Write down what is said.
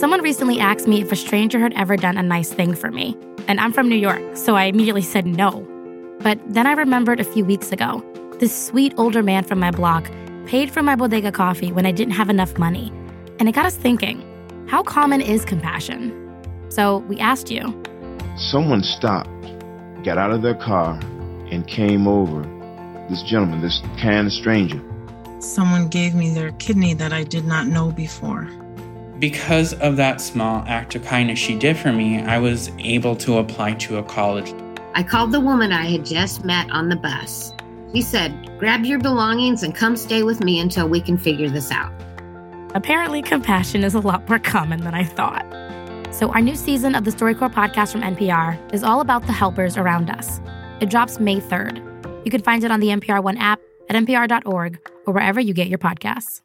Someone recently asked me if a stranger had ever done a nice thing for me, and I'm from New York, so I immediately said no. But then I remembered a few weeks ago, this sweet older man from my block paid for my bodega coffee when I didn't have enough money. And it got us thinking how common is compassion? So we asked you. Someone stopped, got out of their car, and came over. This gentleman, this kind stranger. Someone gave me their kidney that I did not know before. Because of that small act of kindness she did for me, I was able to apply to a college. I called the woman I had just met on the bus. She said, Grab your belongings and come stay with me until we can figure this out. Apparently, compassion is a lot more common than I thought. So, our new season of the StoryCorps podcast from NPR is all about the helpers around us. It drops May 3rd. You can find it on the NPR One app, at npr.org, or wherever you get your podcasts.